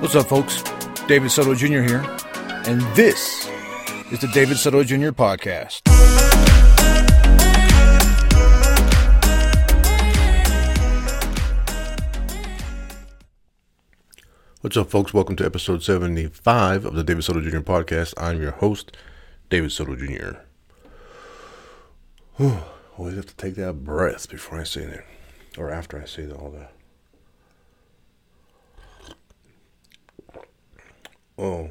What's up, folks? David Soto Jr. here, and this is the David Soto Jr. podcast. What's up, folks? Welcome to episode 75 of the David Soto Jr. podcast. I'm your host, David Soto Jr. Whew, always have to take that breath before I say that, or after I say all that. Oh,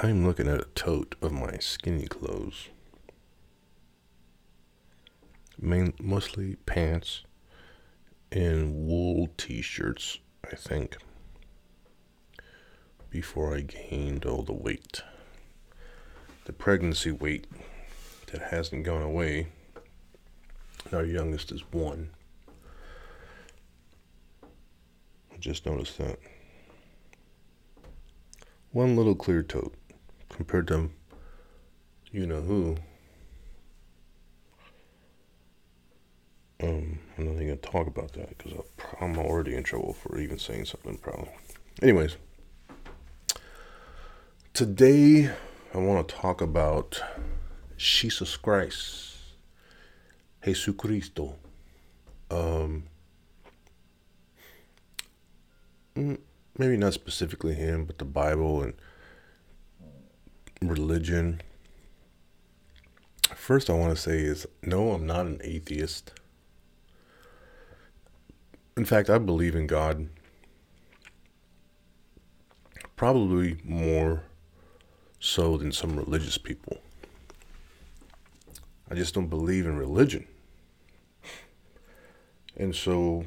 I'm looking at a tote of my skinny clothes. Main, mostly pants and wool t-shirts I think, before I gained all the weight. The pregnancy weight that hasn't gone away. Our youngest is one. I just noticed that. One little clear tote compared to you know who. Um, I'm not even gonna talk about that because I'm already in trouble for even saying something. Probably. Anyways, today I want to talk about Jesus Christ, Jesucristo. Um, mm, maybe not specifically him, but the Bible and religion. First, I want to say is no, I'm not an atheist. In fact, I believe in God probably more so than some religious people. I just don't believe in religion. And so,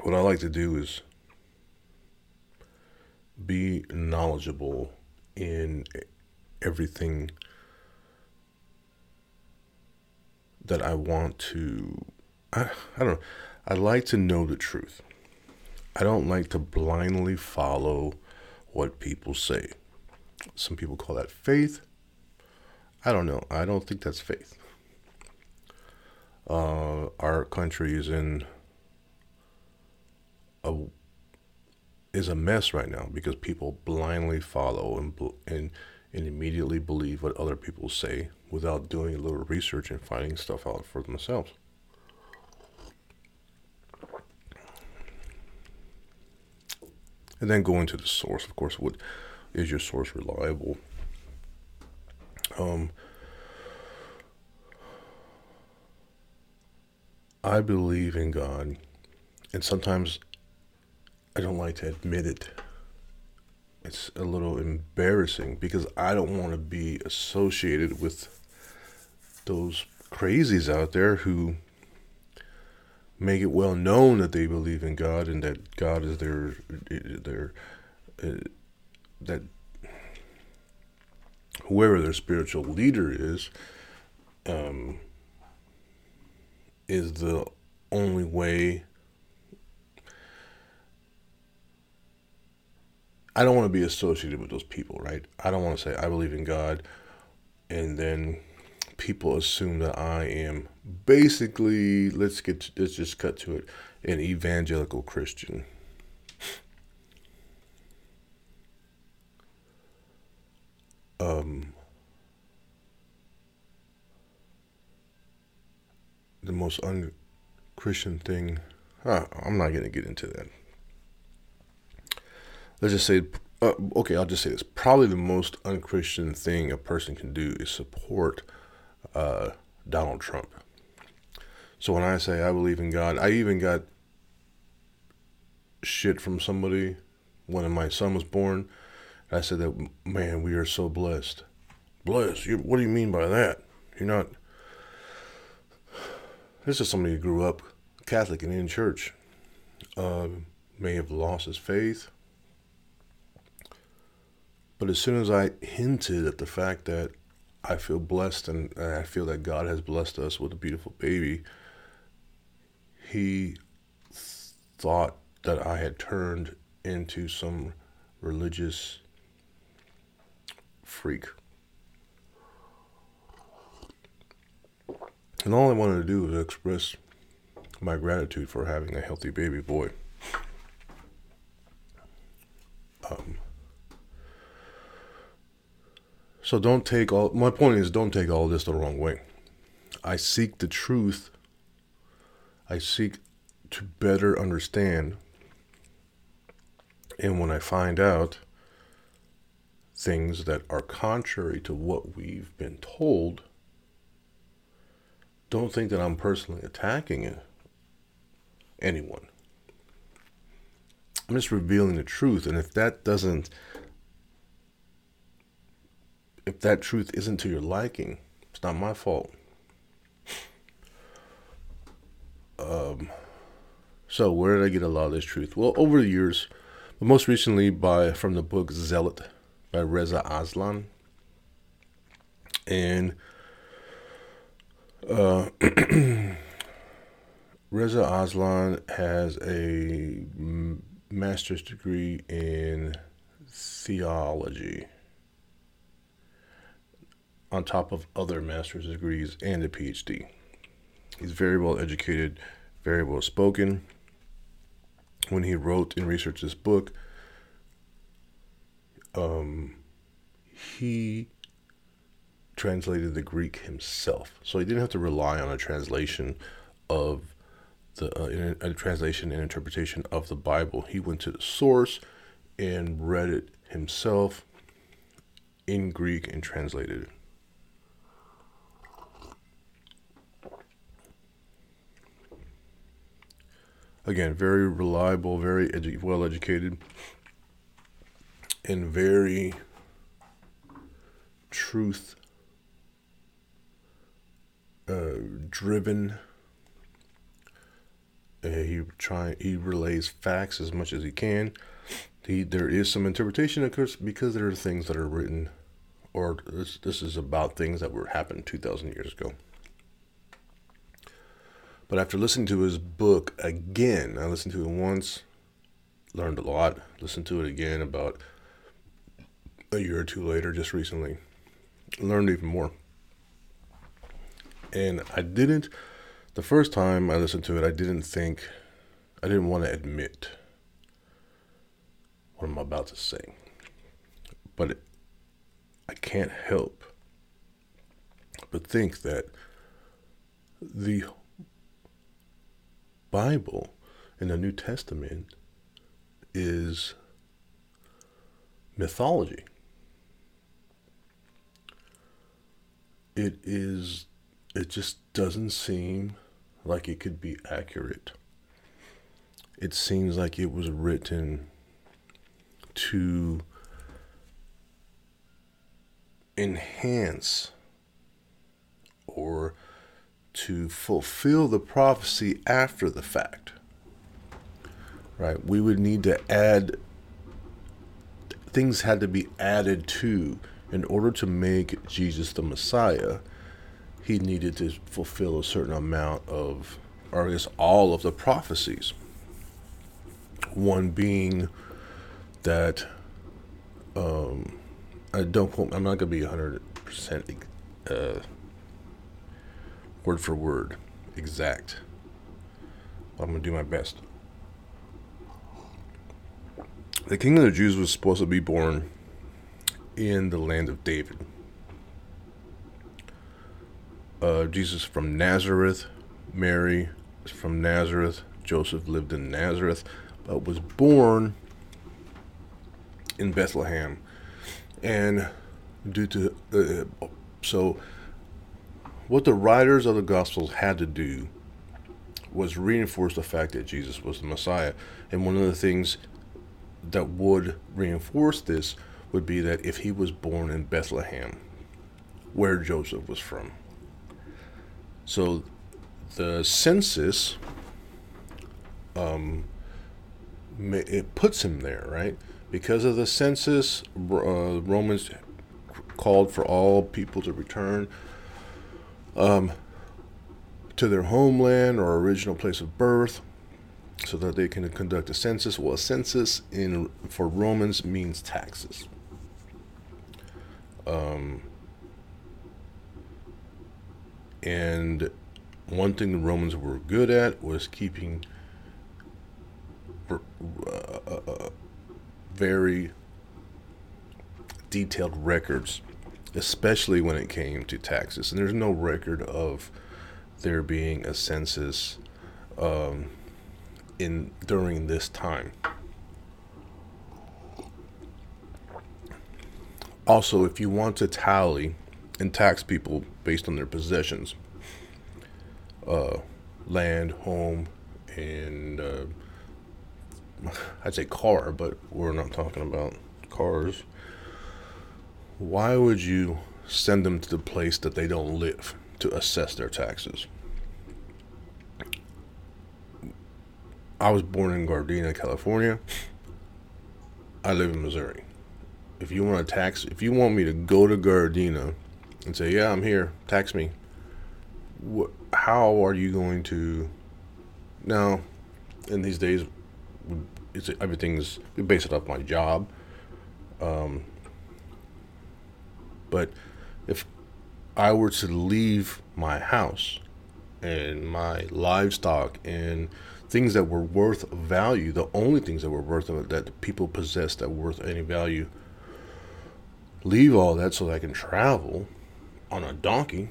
what I like to do is be knowledgeable in everything that I want to I, I don't know. I like to know the truth. I don't like to blindly follow what people say. Some people call that faith. I don't know. I don't think that's faith. Uh, our country is in a is a mess right now because people blindly follow and and and immediately believe what other people say without doing a little research and finding stuff out for themselves. and then going to the source. Of course, what is your source reliable? Um, I believe in God, and sometimes I don't like to admit it. It's a little embarrassing because I don't want to be associated with those crazies out there who make it well known that they believe in God and that God is their their uh, that whoever their spiritual leader is um, is the only way. I don't want to be associated with those people, right? I don't want to say I believe in God and then people assume that I am basically let's get to, let's just cut to it an evangelical Christian. Um, the most unchristian thing. Uh, I'm not going to get into that. Let's just say, uh, okay, I'll just say this. Probably the most unchristian thing a person can do is support uh, Donald Trump. So when I say I believe in God, I even got shit from somebody when my son was born. I said that, man, we are so blessed. Blessed? You, what do you mean by that? You're not. This is somebody who grew up Catholic and in church. Uh, may have lost his faith. But as soon as I hinted at the fact that I feel blessed and I feel that God has blessed us with a beautiful baby. He thought that I had turned into some religious freak. And all I wanted to do was express my gratitude for having a healthy baby boy. Um, So don't take all. My point is, don't take all this the wrong way. I seek the truth. I seek to better understand. And when I find out things that are contrary to what we've been told, don't think that I'm personally attacking anyone. I'm just revealing the truth. And if that doesn't, if that truth isn't to your liking, it's not my fault. Um, so where did I get a lot of this truth? Well, over the years, but most recently by from the book Zealot by Reza Aslan. And uh, Reza Aslan has a master's degree in theology on top of other master's degrees and a PhD. He's very well educated, very well spoken. When he wrote and researched this book, um, he translated the Greek himself, so he didn't have to rely on a translation of the uh, a translation and interpretation of the Bible. He went to the source and read it himself in Greek and translated it. Again, very reliable, very edu- well educated, and very truth uh, driven. Uh, he try he relays facts as much as he can. He there is some interpretation occurs because there are things that are written, or this this is about things that were happened two thousand years ago. But after listening to his book again, I listened to it once, learned a lot. Listened to it again about a year or two later, just recently, learned even more. And I didn't, the first time I listened to it, I didn't think, I didn't want to admit what I'm about to say. But I can't help but think that the Bible in the New Testament is mythology. It is, it just doesn't seem like it could be accurate. It seems like it was written to enhance or to fulfill the prophecy after the fact. Right? We would need to add, things had to be added to in order to make Jesus the Messiah. He needed to fulfill a certain amount of, or I guess all of the prophecies. One being that, um, I don't quote, I'm not going to be 100% uh, word for word, exact. I'm going to do my best. The king of the Jews was supposed to be born in the land of David. Uh, Jesus from Nazareth, Mary from Nazareth, Joseph lived in Nazareth, but was born in Bethlehem. And due to, uh, so what the writers of the Gospels had to do was reinforce the fact that Jesus was the Messiah. And one of the things that would reinforce this would be that if he was born in Bethlehem, where Joseph was from. So the census, um, it puts him there, right? Because of the census, uh, Romans called for all people to return um, to their homeland or original place of birth so that they can conduct a census. Well, a census in for Romans means taxes. Um, and one thing the Romans were good at was keeping uh, uh, very detailed records especially when it came to taxes. And there's no record of there being a census um, in during this time. Also, if you want to tally and tax people based on their possessions, uh, land, home, and uh, I'd say car, but we're not talking about cars. Why would you send them to the place that they don't live to assess their taxes? I was born in Gardena, California. I live in Missouri. If you want to tax, if you want me to go to Gardena and say, "Yeah, I'm here, tax me," how are you going to? Now, in these days, it's everything's we base it off my job. Um, but if I were to leave my house and my livestock and things that were worth value, the only things that were worth that people possessed that were worth any value, leave all that so that I can travel on a donkey.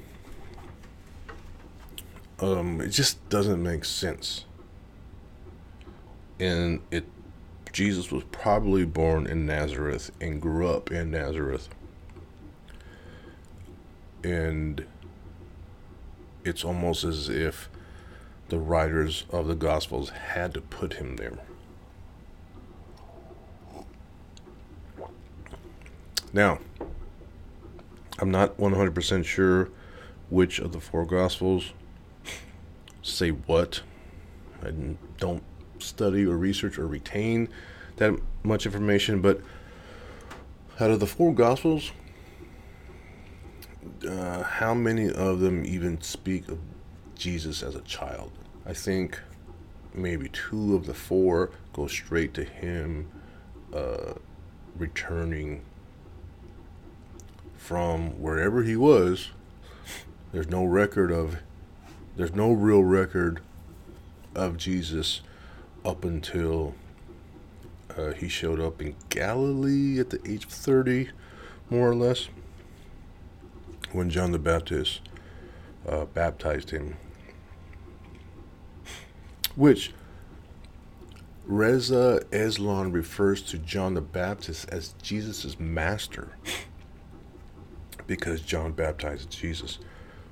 Um, it just doesn't make sense. And it Jesus was probably born in Nazareth and grew up in Nazareth. And it's almost as if the writers of the Gospels had to put him there. Now, I'm not 100% sure which of the four Gospels say what. I don't study or research or retain that much information, but out of the four Gospels, uh, how many of them even speak of Jesus as a child? I think maybe two of the four go straight to him uh, returning from wherever he was. There's no record of, there's no real record of Jesus up until uh, he showed up in Galilee at the age of 30, more or less, when John the Baptist uh, baptized him. Which Reza Aslan refers to John the Baptist as Jesus' master because John baptized Jesus,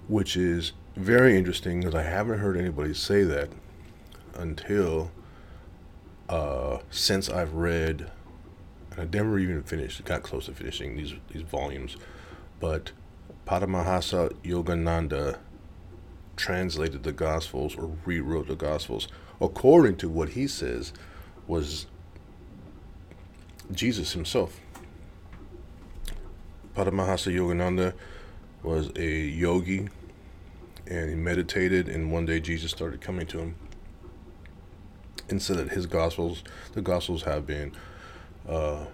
which is very interesting because I haven't heard anybody say that until uh, since I've read, and I never even finished, got close to finishing these these volumes, but Paramahansa Yogananda translated the Gospels or rewrote the Gospels according to what he says was Jesus himself. Paramahansa Yogananda was a yogi and he meditated, and one day Jesus started coming to him and said that his gospels, the gospels have been uh,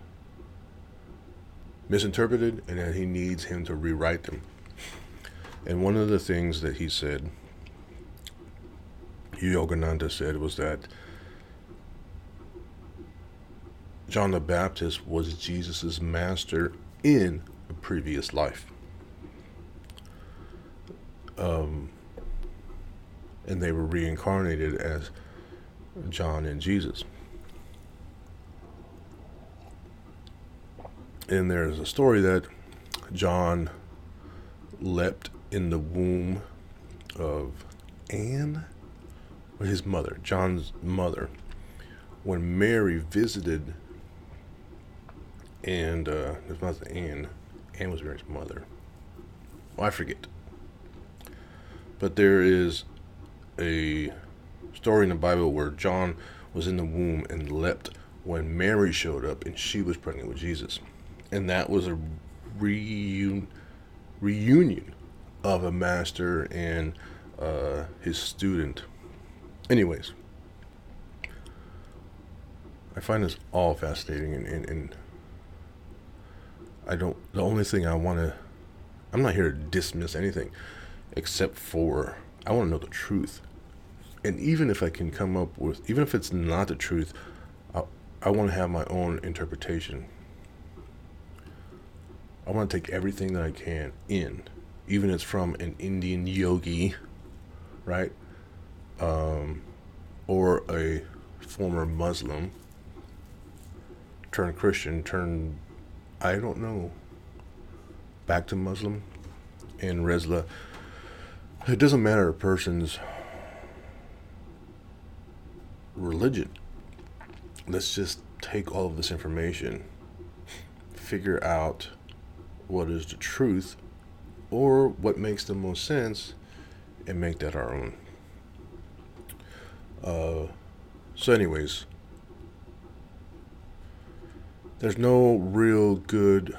misinterpreted, and that he needs him to rewrite them. And one of the things that he said, Yogananda said, was that John the Baptist was Jesus' master in a previous life. Um, and they were reincarnated as John and Jesus. And there's a story that John leapt in the womb of Anne, or his mother, John's mother, when Mary visited, and uh, it was Anne. Anne was Mary's mother. I forget. But there is a story in the Bible where John was in the womb and leapt when Mary showed up and she was pregnant with Jesus. And that was a reun- reunion of a master and uh, his student. Anyways, I find this all fascinating and, and, and I don't, the only thing I want to, I'm not here to dismiss anything except for I want to know the truth and even if I can come up with, even if it's not the truth, I, I want to have my own interpretation. I want to take everything that I can in, even if it's from an Indian yogi, right? Um, or a former Muslim, turn Christian, turn, I don't know, back to Muslim, and Reza Aslan. It doesn't matter a person's religion. Let's just take all of this information, figure out what is the truth or what makes the most sense and make that our own. Uh, so, anyways, there's no real good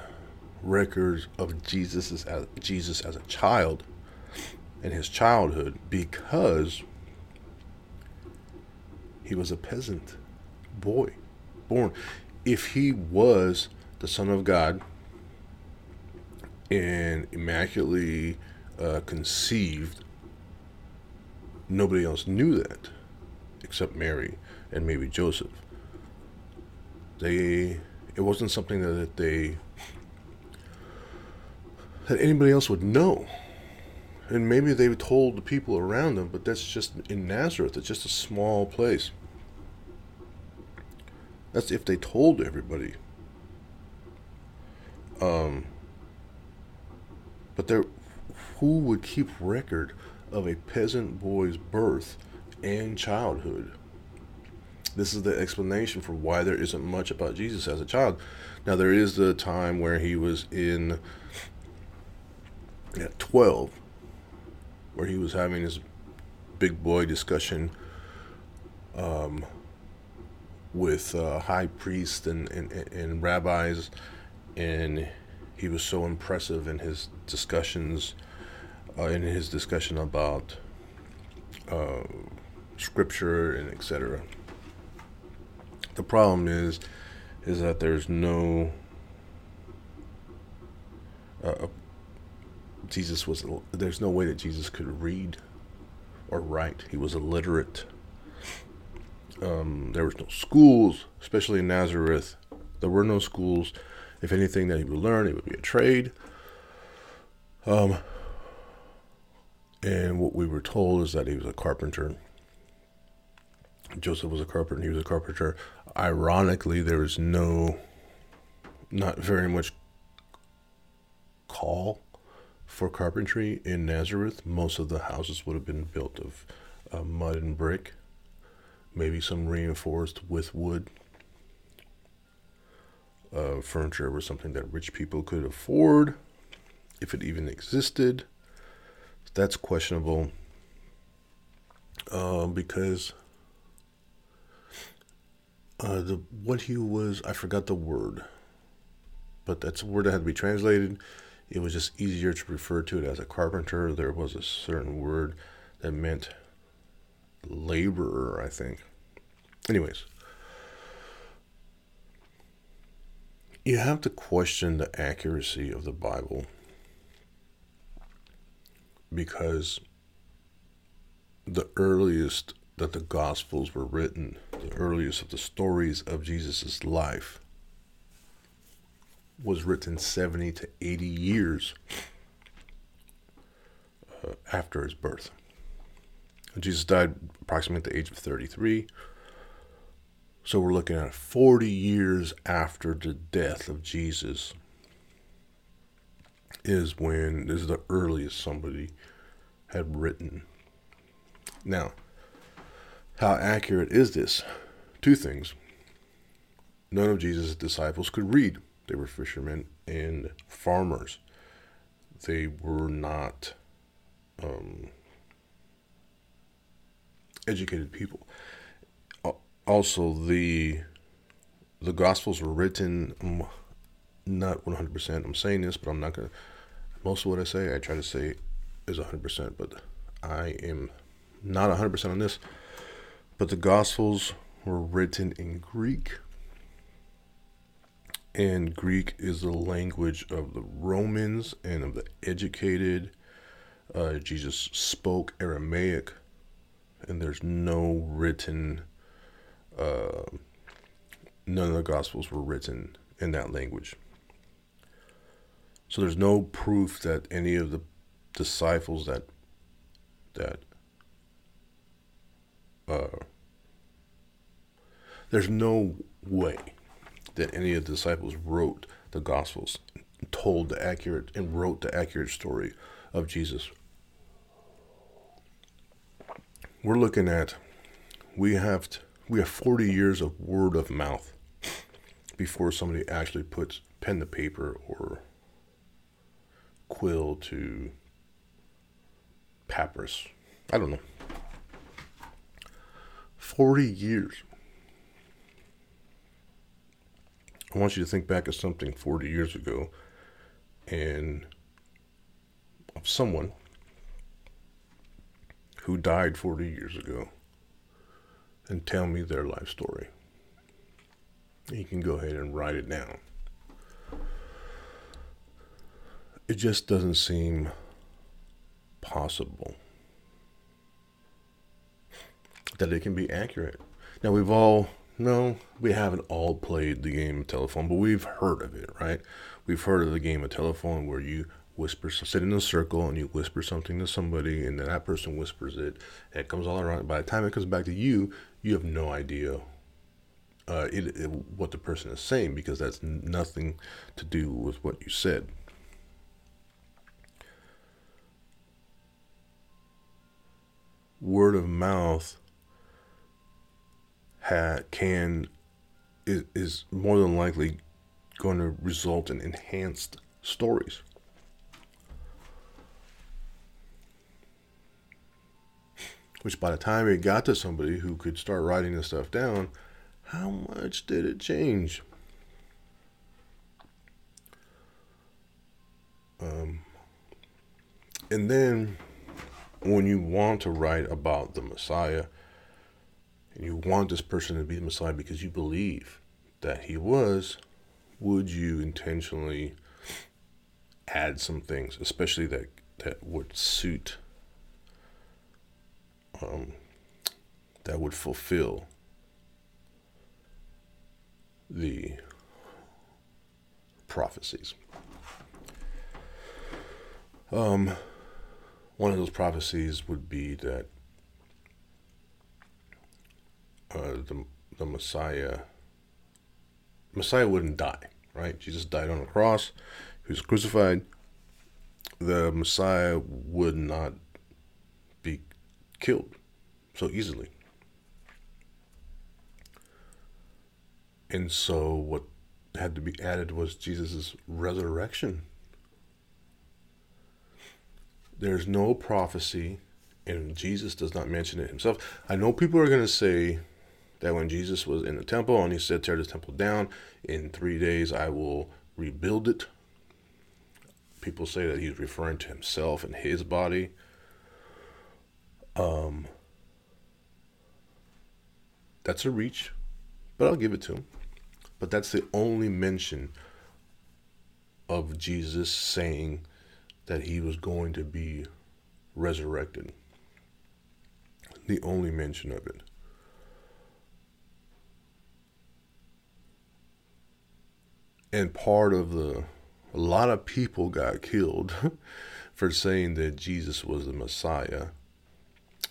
records of Jesus as Jesus as a child in his childhood because he was a peasant boy born. If he was the son of God and immaculately uh, conceived, nobody else knew that except Mary and maybe Joseph. They it wasn't something that they that anybody else would know. And maybe they told the people around them, but that's just in Nazareth. It's just a small place. That's if they told everybody. Um, but there, who would keep record of a peasant boy's birth and childhood? This is the explanation for why there isn't much about Jesus as a child. Now there is the time where he was in at 12 where he was having his big boy discussion um, with uh, high priests and, and, and rabbis and he was so impressive in his discussions uh, in his discussion about uh, scripture and etc the problem is is that there's no uh, Jesus was there's no way that Jesus could read or write. He was illiterate. Um, there was no schools, especially in Nazareth. There were no schools. If anything that he would learn, it would be a trade. Um, and what we were told is that he was a carpenter. Joseph was a carpenter. He was a carpenter. Ironically, there was no, not very much call for carpentry in Nazareth, most of the houses would have been built of uh, mud and brick, maybe some reinforced with wood. Uh, furniture was something that rich people could afford, if it even existed. That's questionable uh, because uh, the what he was, I forgot the word, but that's a word that had to be translated it was just easier to refer to it as a carpenter. There was a certain word that meant laborer, I think. Anyways, you have to question the accuracy of the Bible because the earliest that the Gospels were written, the earliest of the stories of Jesus' life, was written 70 to 80 years uh, after his birth. Jesus died approximately at the age of 33. So we're looking at 40 years after the death of Jesus is when this is the earliest somebody had written. Now, how accurate is this? Two things. None of Jesus' disciples could read. They were fishermen and farmers. They were not um, educated people. Also, the the Gospels were written. Um, not one hundred percent. I'm saying this, but I'm not gonna. Most of what I say, I try to say, is hundred percent. But I am not hundred percent on this. But the Gospels were written in Greek and Greek is the language of the Romans and of the educated. Uh, Jesus spoke Aramaic, and there's no written, uh, none of the Gospels were written in that language. So there's no proof that any of the disciples that that uh, there's no way that any of the disciples wrote the gospels told the accurate and wrote the accurate story of Jesus. We're looking at we have we have 40 years of word of mouth before somebody actually puts pen to paper or quill to papyrus. I don't know. 40 years. I want you to think back of something 40 years ago and of someone who died 40 years ago and tell me their life story. You can go ahead and write it down. It just doesn't seem possible that it can be accurate. Now, we've all, no, we haven't all played the game of telephone, but we've heard of it, right? We've heard of the game of telephone where you whisper, sit in a circle and you whisper something to somebody, and then that person whispers it, and it comes all around. By the time it comes back to you, you have no idea uh, it, it, what the person is saying because that's nothing to do with what you said. Word of mouth ha- can is, is more than likely going to result in enhanced stories. Which by the time it got to somebody who could start writing this stuff down, how much did it change? Um, and then when you want to write about the Messiah, and you want this person to be the Messiah because you believe that he was, would you intentionally add some things, especially that that would suit, um, that would fulfill the prophecies? Um, one of those prophecies would be that uh, the the Messiah Messiah wouldn't die, right? Jesus died on the cross. He was crucified. The Messiah would not be killed so easily. And so what had to be added was Jesus' resurrection. There's no prophecy, and Jesus does not mention it himself. I know people are going to say, that when Jesus was in the temple and he said, Tear the temple down, in three days I will rebuild it. People say that he's referring to himself and his body. Um, that's a reach, but I'll give it to him. But that's the only mention of Jesus saying that he was going to be resurrected. The only mention of it. and part of the a lot of people got killed for saying that Jesus was the Messiah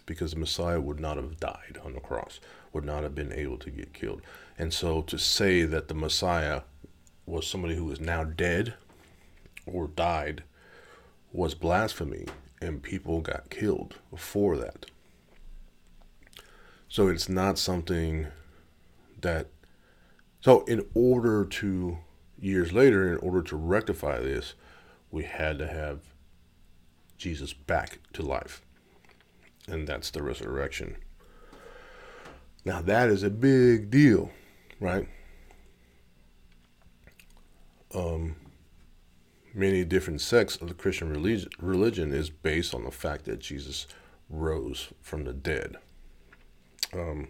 because the Messiah would not have died on the cross, would not have been able to get killed. And so to say that the Messiah was somebody who is now dead or died was blasphemy, and people got killed for that. So it's not something that. So, in order to years later, in order to rectify this, we had to have Jesus back to life. And that's the resurrection. Now, that is a big deal, right? Um, many different sects of the Christian religion, religion is based on the fact that Jesus rose from the dead. Um,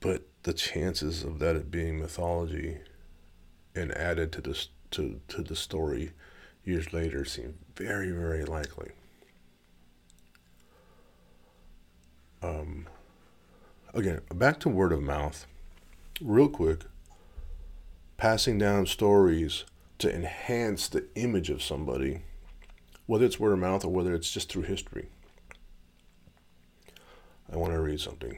but the chances of that being mythology and added to the to to the story years later seem very very likely. Um, again, back to word of mouth, real quick. Passing down stories to enhance the image of somebody, whether it's word of mouth or whether it's just through history. I want to read something.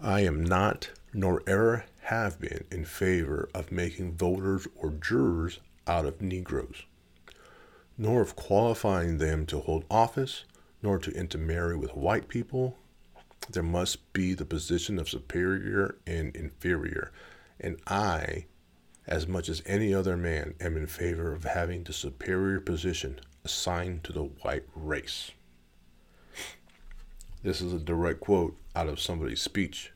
I am not, nor ever have been, in favor of making voters or jurors out of Negroes, nor of qualifying them to hold office, nor to intermarry with white people. There must be the position of superior and inferior, and I, as much as any other man, am in favor of having the superior position assigned to the white race. This is a direct quote out of somebody's speech,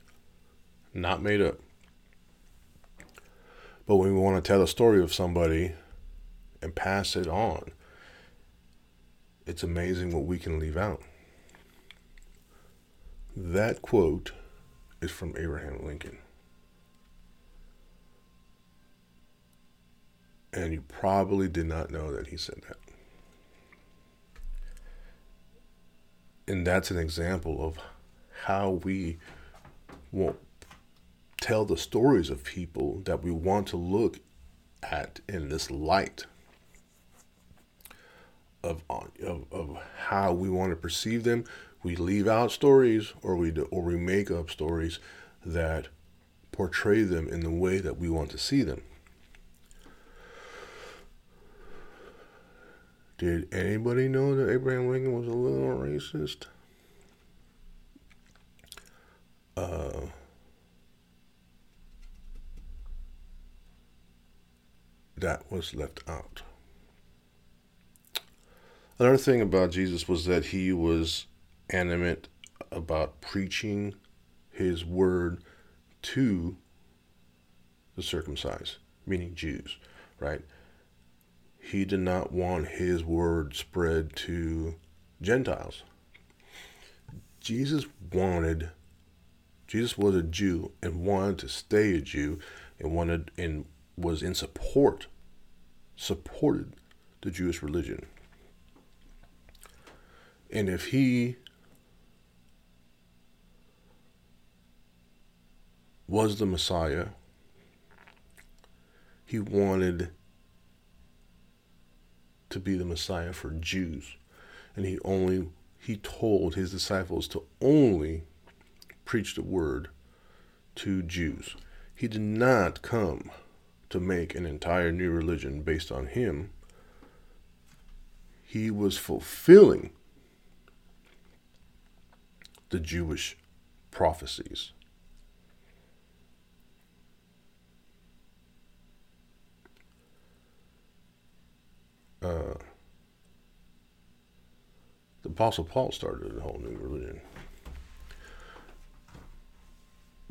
not made up. But when we want to tell a story of somebody and pass it on, it's amazing what we can leave out. That quote is from Abraham Lincoln. And you probably did not know that he said that. And that's an example of how we won't tell the stories of people that we want to look at in this light of, of, of how we want to perceive them. We leave out stories or we do, or we make up stories that portray them in the way that we want to see them. Did anybody know that Abraham Lincoln was a little racist? Uh, that was left out. Another thing about Jesus was that he was animate about preaching his word to the circumcised, meaning Jews, right? he did not want his word spread to Gentiles. Jesus wanted Jesus was a Jew and wanted to stay a Jew and wanted and was in support supported the Jewish religion. And if he was the Messiah, he wanted to be the Messiah for Jews. And he only he told his disciples to only preach the word to Jews. He did not come to make an entire new religion based on him. He was fulfilling the Jewish prophecies. uh, the Apostle Paul started a whole new religion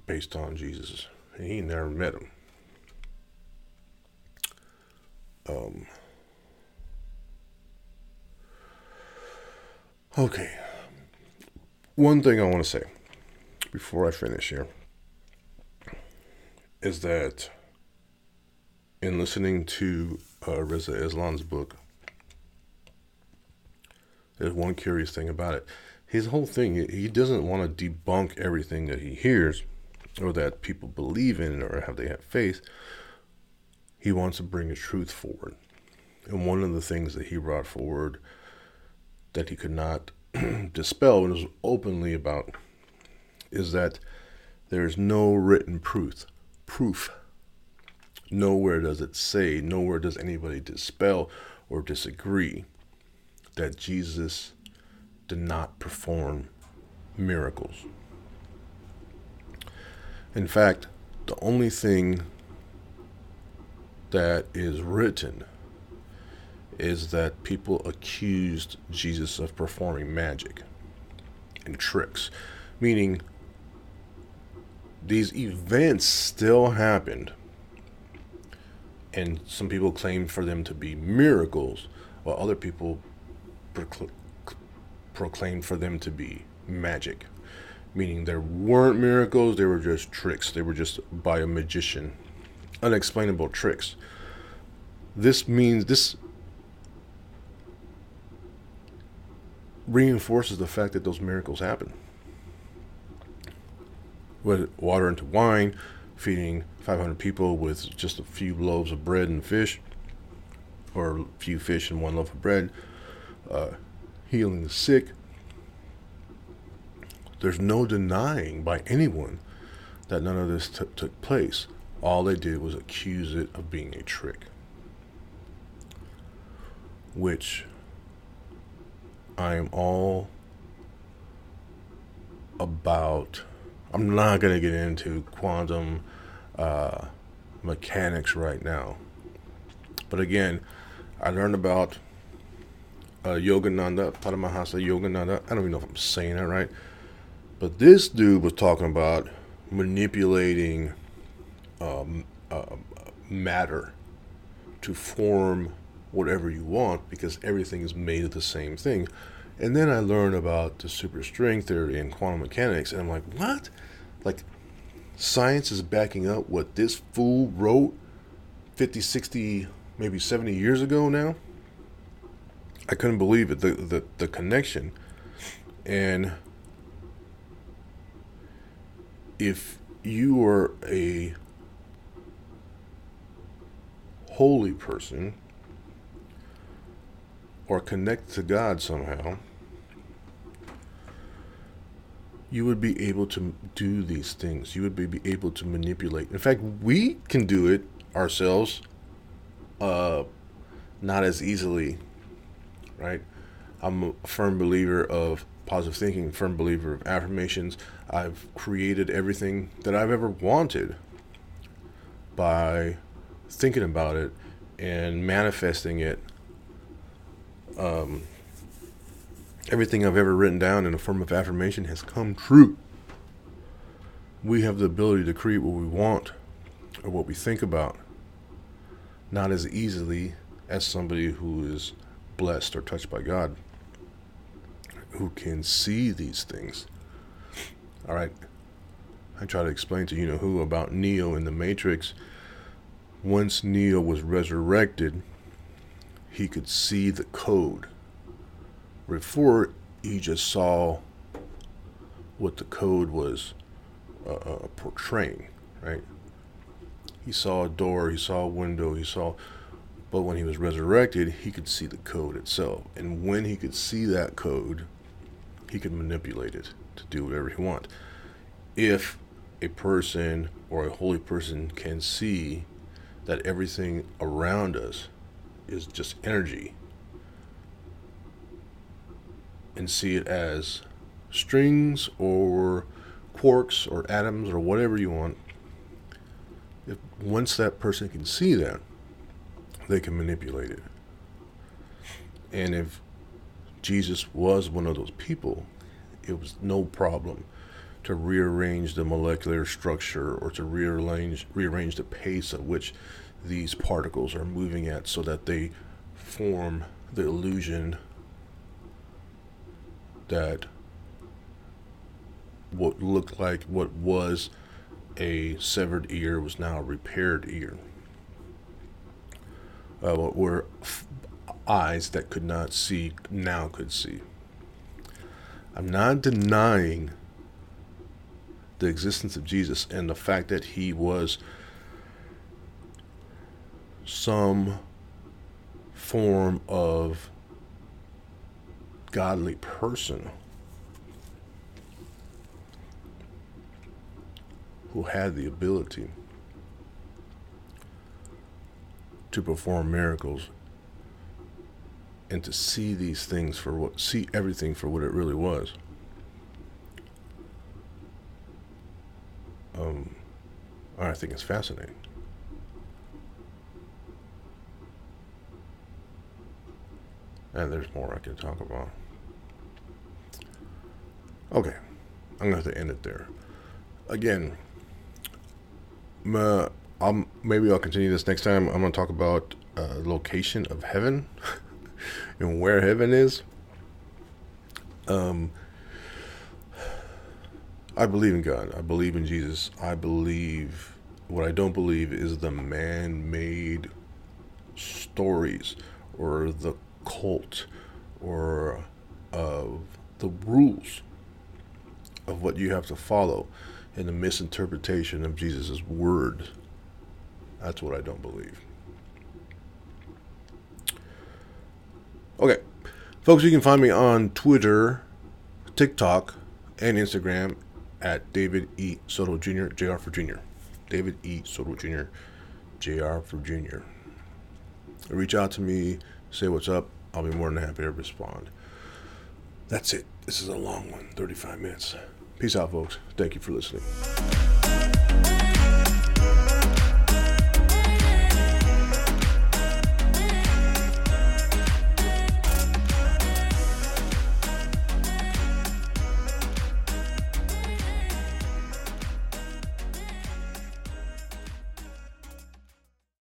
based on Jesus, and he never met him. Um, okay, one thing I want to say before I finish here is that in listening to uh, Reza Aslan's book, there's one curious thing about it. His whole thing, he doesn't want to debunk everything that he hears or that people believe in or have they have faith. He wants to bring a truth forward. And one of the things that he brought forward that he could not dispel and was openly about is that there is no written proof. Proof. Nowhere does it say, nowhere does anybody dispel or disagree that Jesus did not perform miracles. In fact, the only thing that is written is that people accused Jesus of performing magic and tricks, meaning these events still happened, and some people claim for them to be miracles, while other people proclaimed for them to be magic, meaning there weren't miracles, they were just tricks. They were just by a magician, unexplainable tricks. This means this reinforces the fact that those miracles happen. With water into wine, feeding 500 people with just a few loaves of bread and fish, or a few fish and one loaf of bread, uh, healing the sick. There's no denying by anyone that none of this t- took place. All they did was accuse it of being a trick. Which I am all about. I'm not going to get into quantum uh, mechanics right now. But again, I learned about uh, Yogananda, Paramahansa Yogananda. I don't even know if I'm saying that right. But this dude was talking about manipulating um, uh, matter to form whatever you want because everything is made of the same thing. And then I learned about the superstring theory and quantum mechanics, and I'm like, what? Like, science is backing up what this fool wrote 50, 60, maybe 70 years ago now? I couldn't believe it, the, the, the connection. And if you are a holy person or connect to God somehow, you would be able to do these things. You would be able to manipulate. In fact, we can do it ourselves, uh, not as easily, right? I'm a firm believer of positive thinking, firm believer of affirmations. I've created everything that I've ever wanted by thinking about it and manifesting it. Um, everything I've ever written down in a form of affirmation has come true. We have the ability to create what we want or what we think about, not as easily as somebody who is blessed or touched by God, who can see these things. All right. I try to explain to you know who about Neo in the Matrix. Once Neo was resurrected, he could see the code. Before, he just saw what the code was uh, uh, portraying, right? He saw a door, he saw a window, he saw. But when he was resurrected, he could see the code itself. And when he could see that code, he could manipulate it to do whatever he wants. If a person or a holy person can see that everything around us is just energy and see it as strings or quarks or atoms or whatever you want if once that person can see that they can manipulate it and if jesus was one of those people it was no problem to rearrange the molecular structure or to rearrange rearrange the pace at which these particles are moving at so that they form the illusion that what looked like what was a severed ear was now a repaired ear. Uh, eyes that could not see now could see. I'm not denying the existence of Jesus and the fact that he was some form of godly person who had the ability to perform miracles and to see these things for what see everything for what it really was. Um, I think it's fascinating. And there's more I can talk about. Okay I'm gonna have to end it there. Again uh, Maybe I'll continue this next time. I'm going to talk about uh, location of heaven and where heaven is. Um, I believe in God. I believe in Jesus. I believe what I don't believe is the man-made stories or the cult or of the rules of what you have to follow and the misinterpretation of Jesus' word. That's what I don't believe. Okay. Folks, you can find me on Twitter, TikTok, and Instagram at David E. Soto Jr., JR for Jr. David E. Soto Jr., JR for Jr. Reach out to me, say what's up. I'll be more than happy to respond. That's it. This is a long one, 35 minutes. Peace out, folks. Thank you for listening.